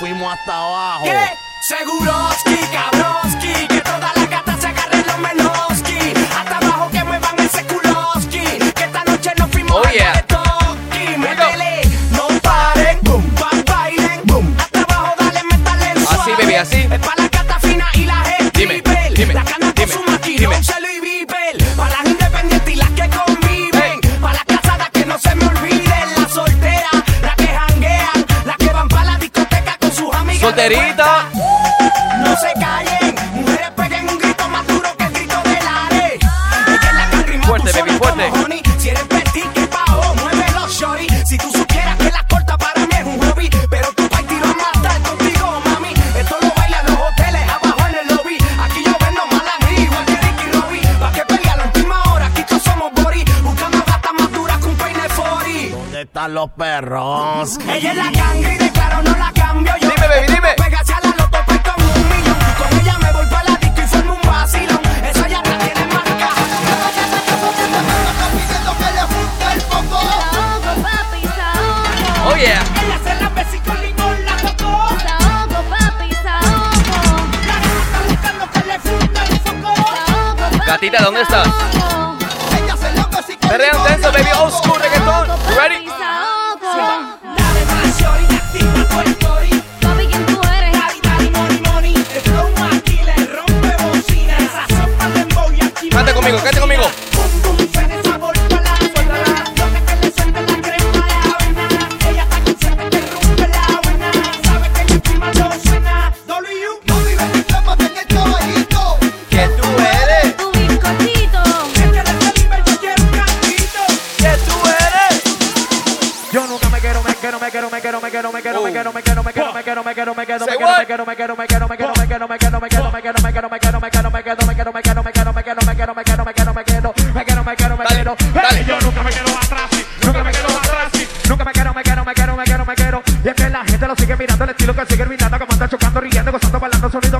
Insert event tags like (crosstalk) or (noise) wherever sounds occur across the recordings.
fuimos hasta abajo. ¿Qué? Seguroski, cabroski, que todas las Solterita. No se callen, mujeres peguen un grito más duro que el grito del are. Ella es la Fuerte, baby, fuerte. Si eres petit, que pao, muévelo, shorty. Si tú supieras que la corta para mí es un hobby, pero tu país tiro a matar contigo, mami. Esto lo bailan los hoteles, abajo en el lobby. Aquí yo vendo malangrí, igual que Ricky Robbie. Pa' que pelea la última hora, aquí todos somos bori. Buscando gatas más duras un peine 40. ¿Dónde están los perros? Ella es la cangri, quiero, me quiero, me Dale, quiero. dale. Yo nunca me quiero atrás, nunca me quiero atrás, nunca me quiero, me quiero, me quiero, me quiero, me quiero. Y es que la gente lo sigue mirando, el estilo que sigue mirando, como anda chocando, riendo, gozando, bailando, sonido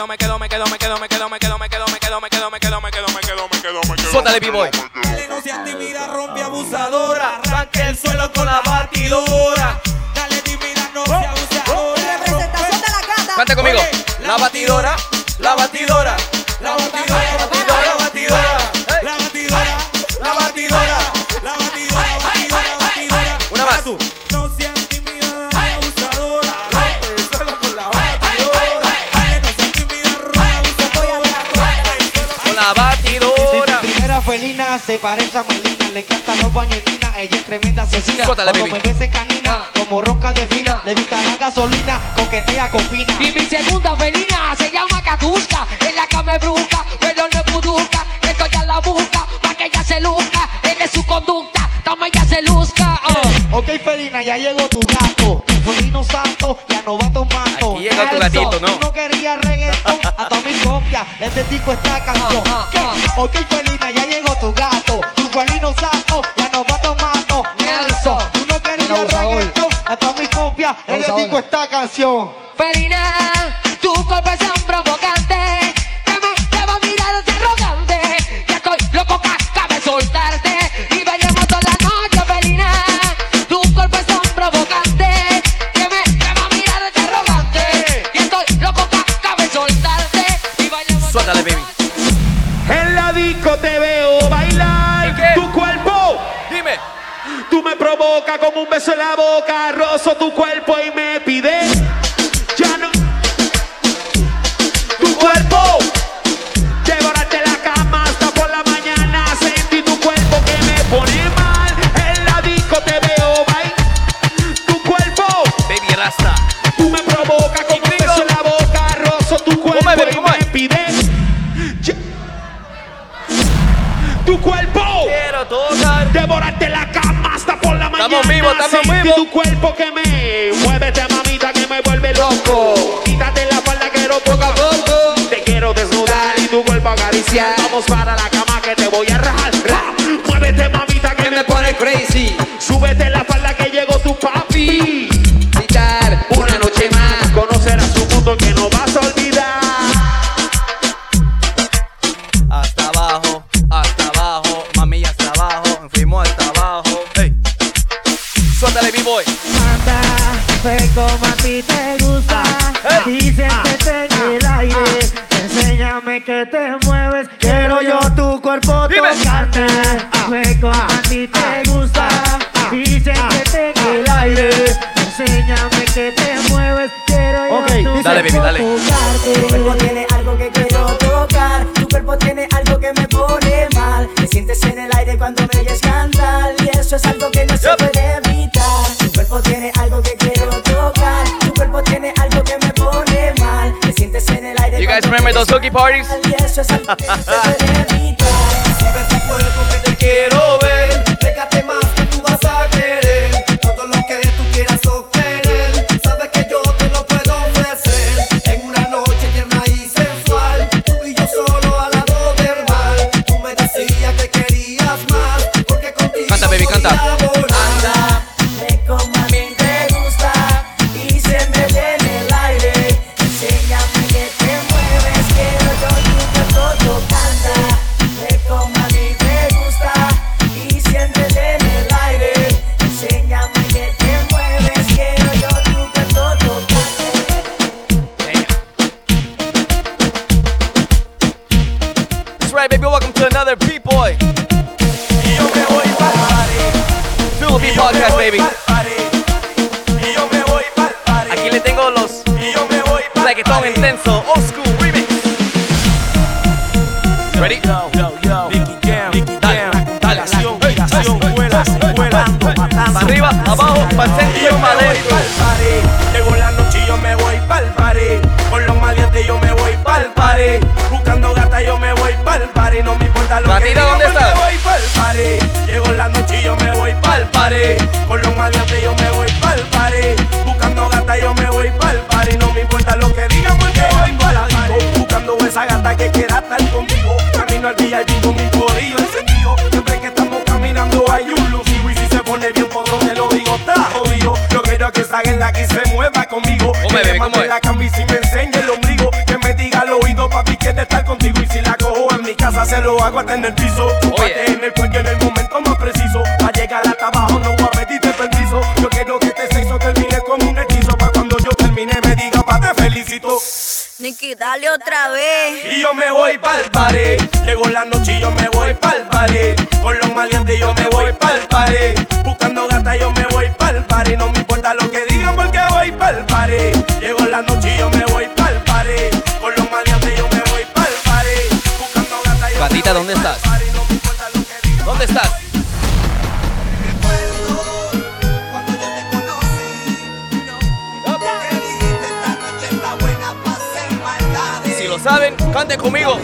Suéltale, B-boy. Dale, no seas tímida, rompe abusadora. Arranque el suelo con la batidora. Dale, tímida, no seas abusadora. Representación de la gata. Canta conmigo. La batidora, la batidora, la batidora, Se parece a Melina, le encantan los bañetinas, ella es tremenda asesina. Cuando baby. me besa canina, como roca de fina, le evita la gasolina, coquetea con pina. Y mi segunda felina se llama Catuska. Ella que me bruca, pero no es puduca. Esto ya la busca, pa' que ella se luzca. Él es su conducta, toma ella se luzca. oh. Ok, felina, ya llegó tu gato, felino santo, ya no va tomando. Aquí llega tu gatito, ¿no? Tú no querías reggaetón, a tu mi copia, le dedico esta canción. Ah, ah, ¿Qué? ah. Ok, felina, ya llegó tu gato, tu felino santo, ya no va tomando. Nelson, tú no querías reggaetón, a tu mi copia, le Abusador. dedico esta canción. Felina, vivos. tu cuerpo que me muévete, mamita, que me vuelve loco. Quítate la falda, quiero poco a poco. Te quiero desnudar y tu cuerpo acariciar. Vamos para la cama que te voy a rajar. Dale, baby, dale. Tu cuerpo tiene algo que quiero tocar. Tu cuerpo tiene algo que me pone mal. Te sientes en el aire cuando me oyes cantar. Y eso es algo que no se puede evitar. Tu cuerpo tiene algo que quiero tocar. Tu cuerpo tiene algo que me pone mal. Te sientes en el aire You guys remember those cookie parties? Y eso es algo que no se puede evitar. (laughs) baby. Y yo me voy pa'l party. Aquí le tengo los Y yo me voy reggaetón intenso, old school remix. Ready? Yo, yo, yo. Nicky Jam. Nicky Dale, Jam. dale. Acción, acción, vuela, vuela. Pa' arriba, abajo, para el centro yo me voy pa'l party. Llegó la noche y yo me voy pa'l party. Con los maleantes yo me voy pa'l party. Buscando gata yo me voy pa'l party. No me lo que Gatita, digan ¿dónde porque estás? voy pa'l party. Llegó la noche y yo me voy pa'l party. Con los maleantes yo me voy pa'l party. Buscando gata yo me voy pa'l party. No me importa lo que digan porque voy pa'l party. Buscando esa gata que quiera estar conmigo. Camino al VIP con mi corillo encendido. Siempre que estamos caminando hay un lucido. Y si se pone bien por donde lo digo, está jodido. Yo quiero que en la que se mueva conmigo. ¿Cómo que me la camisa y me casa, se lo hago hasta en el piso. Bate en el cuello en el momento más preciso. Pa' llegar hasta abajo, no voy a pedirte permiso. Yo quiero que este sexo termine como un hechizo. Pa' cuando yo termine, me diga, pa' te felicito. Nicky, dale otra vez Y yo me voy pa'l party Llegó la noche y yo me voy pa'l party Con los maleantes yo me voy pa'l party Buscando gata yo me voy pa'l party No me importa lo que digan porque voy pa'l party Llegó la noche está buena pa' hacer maldades Si lo saben, canten conmigo.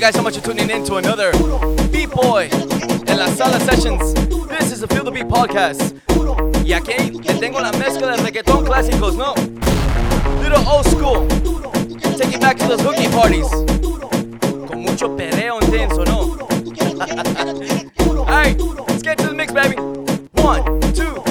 you guys so much for tuning in to another Beat Boy and la Sala Sessions. This is the Feel the Beat podcast. Y aquí te tengo la mezcla de reggaeton clásicos, no? Little old school. Take it back to those hooky parties. Con mucho pereo intenso, no? (laughs) Alright, let's get to the mix, baby. One, two,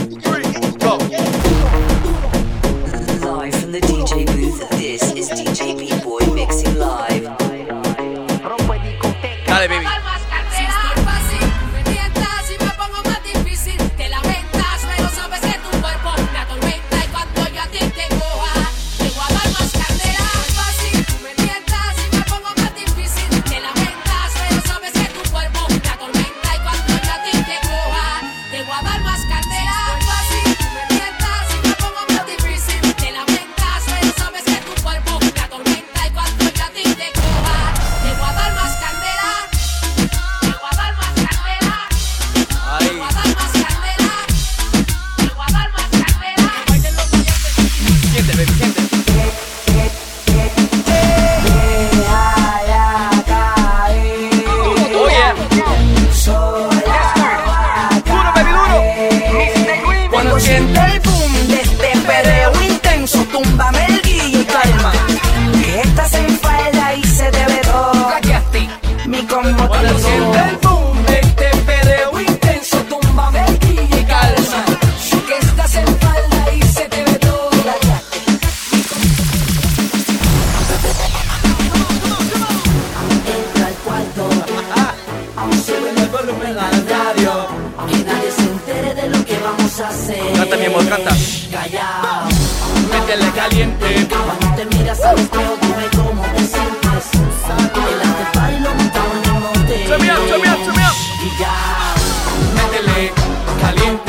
caliente.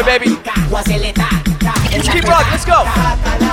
it, baby. Keep rocking, let's go.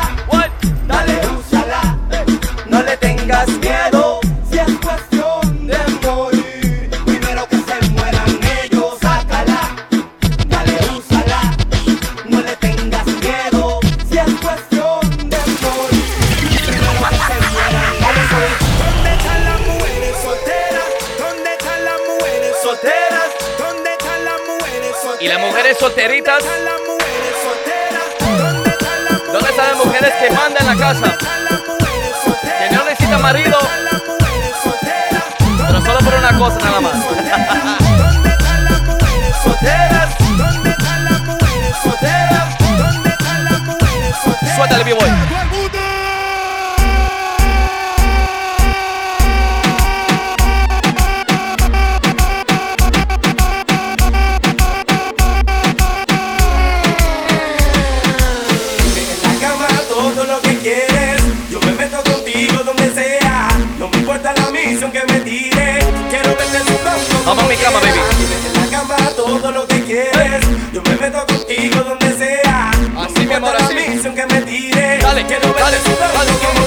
quieres. Yo me meto contigo donde sea. Así no me importa que me tires. Dale, quiero ver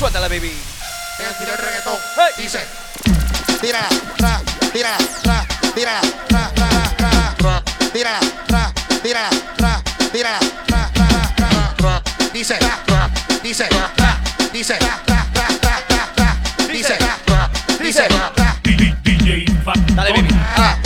Suéltala, baby. El reggaetón. Hey. Dice. Tírala, ra, tírala, ra, tírala, ra, ra, ra, ra. Tírala, ra, tírala, ra, tírala, ra, ra, ra, ra. Dice, ra, dice, ra, dice, ra, ra, ra, ra, ra. Dice, ra, dice, ra. DJ Dale, baby. Ra.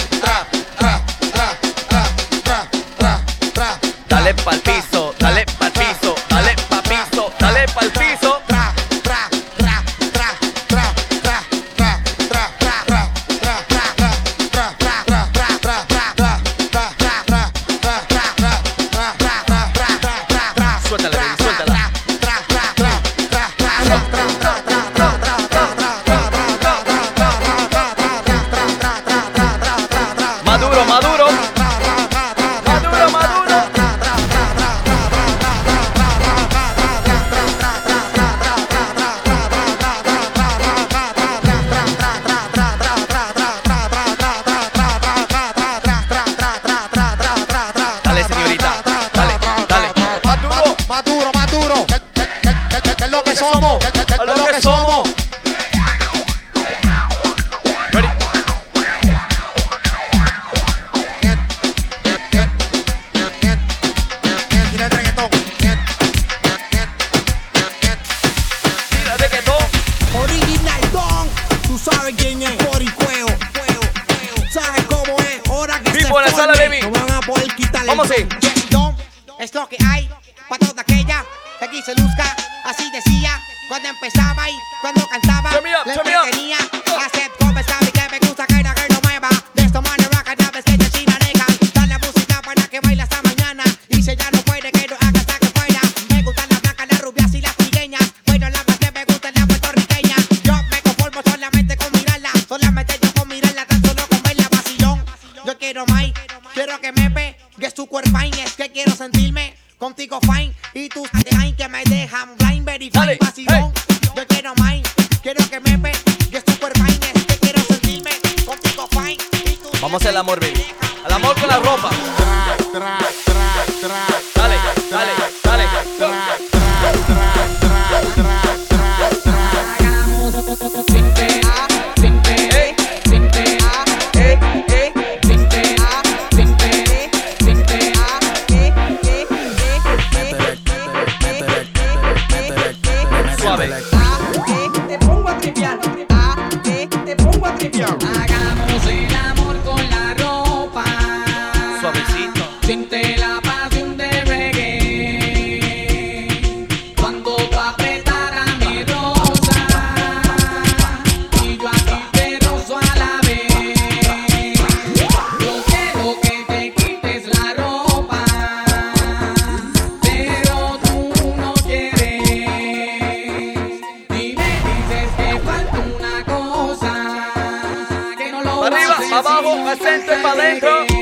Contigo fine y tus hay que me dejan blind, very fine. Hey. Yo quiero mine, quiero que me ve. Yo super fine, es que quiero sentirme. Contigo fine y tus Vamos al amor, baby. Al amor con la ropa. adentro.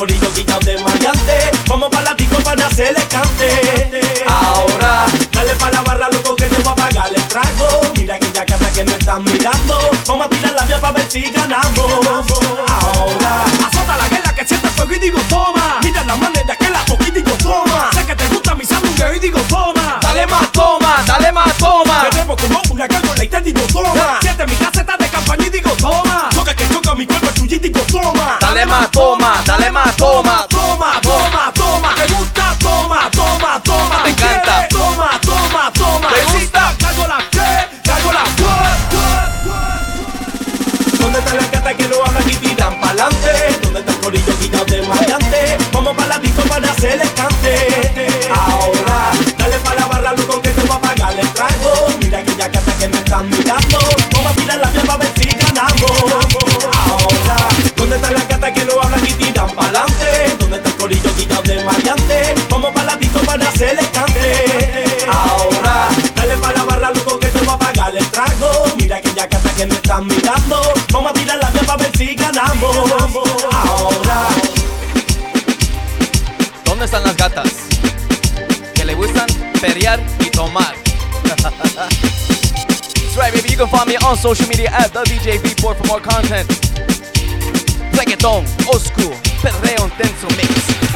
corillo quitado de mayante. Vamos para la disco para hacerle cante. Ahora, dale para la barra, loco, que te va a pagar el trago. Mira que ya casa que me están mirando. Vamos a tirar la vía para ver si ganamos. Ahora, azota la guerra que siente fuego y digo toma. Mira la manera que la toqué y digo toma. Sé que te gusta mi sangre y digo toma. Dale más toma, dale más toma. Bebemos como una calma y te digo toma. dale más toma, dale más toma. ganas se le cante. Ahora, dale para la barra, loco, que te va a pagar el trago. Mira que ya que hasta que me están mirando, vamos a tirar la mía para ver si ganamos. Ahora, ¿dónde están las gatas? Que le gustan pelear y tomar. That's (laughs) right, baby. You can find me on social media at the DJ Beatport for more content. Reggaeton, old school, perreo intenso mix.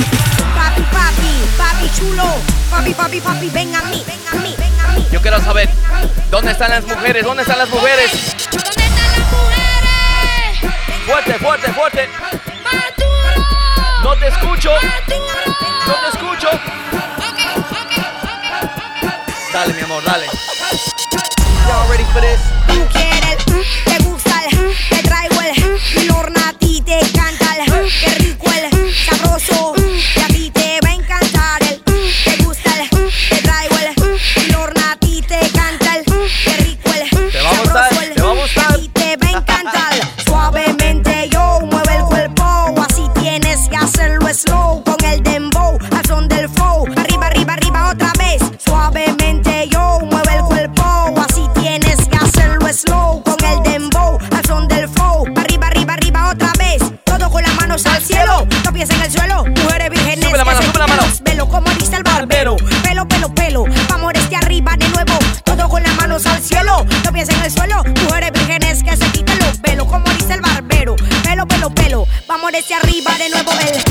Papi, papi, chulo. Papi, papi, papi, ven a mí, ven a mí, ven a mí. Yo quiero saber, ¿dónde están las mujeres? ¿Dónde están las mujeres? Fuerte, fuerte, fuerte. No te escucho. No te escucho. Dale, mi amor, dale. Y'all ready for this? Pelo, vamos desde arriba de nuevo. El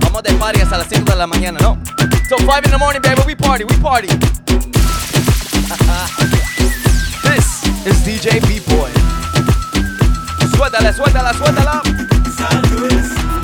Vamos de party hasta las 5 de la mañana, ¿no? So 5 in the morning, baby, we party, we party. (laughs) This is DJ B-Boy. Suéltala, suéltala, suéltala. Cuerpo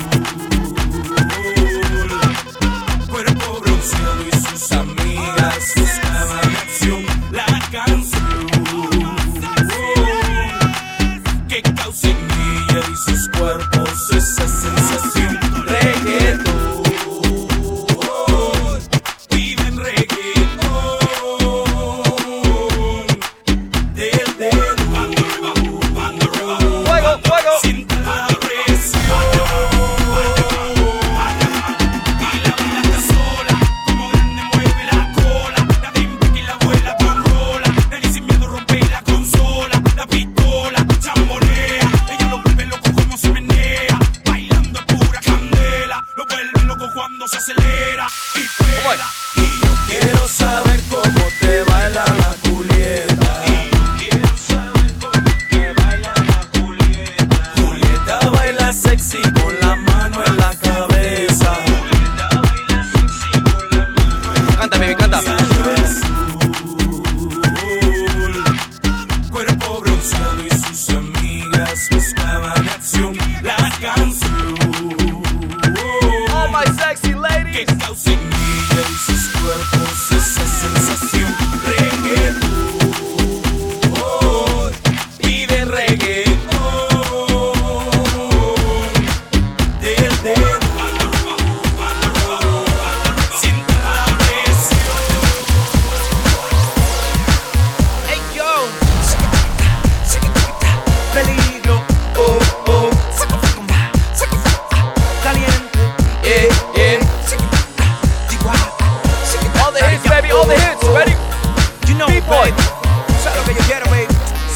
cuando se acelera y pega. Y yo quiero saber cómo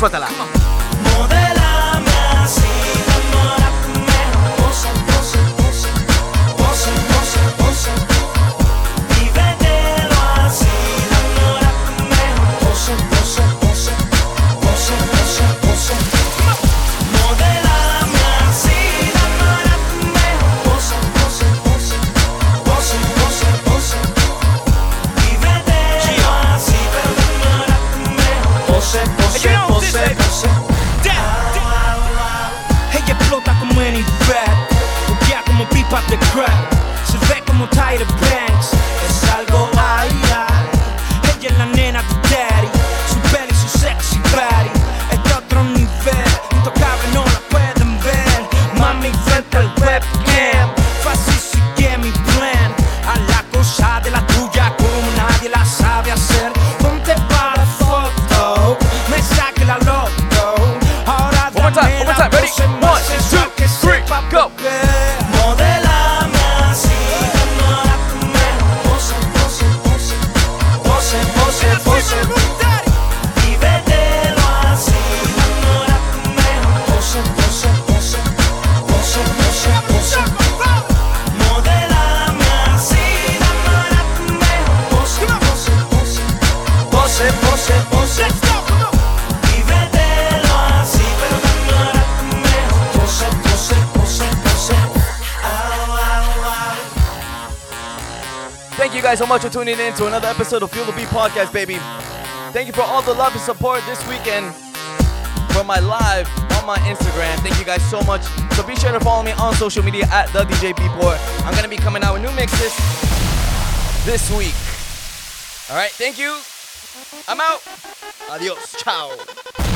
baby. Suéltala. Much for tuning in to another episode of Feel the Beat podcast, baby. Thank you for all the love and support this weekend for my live on my Instagram. Thank you guys so much. So be sure to follow me on social media at the DJ Beatport. I'm gonna be coming out with new mixes this week. All right, thank you. I'm out. Adios. Ciao.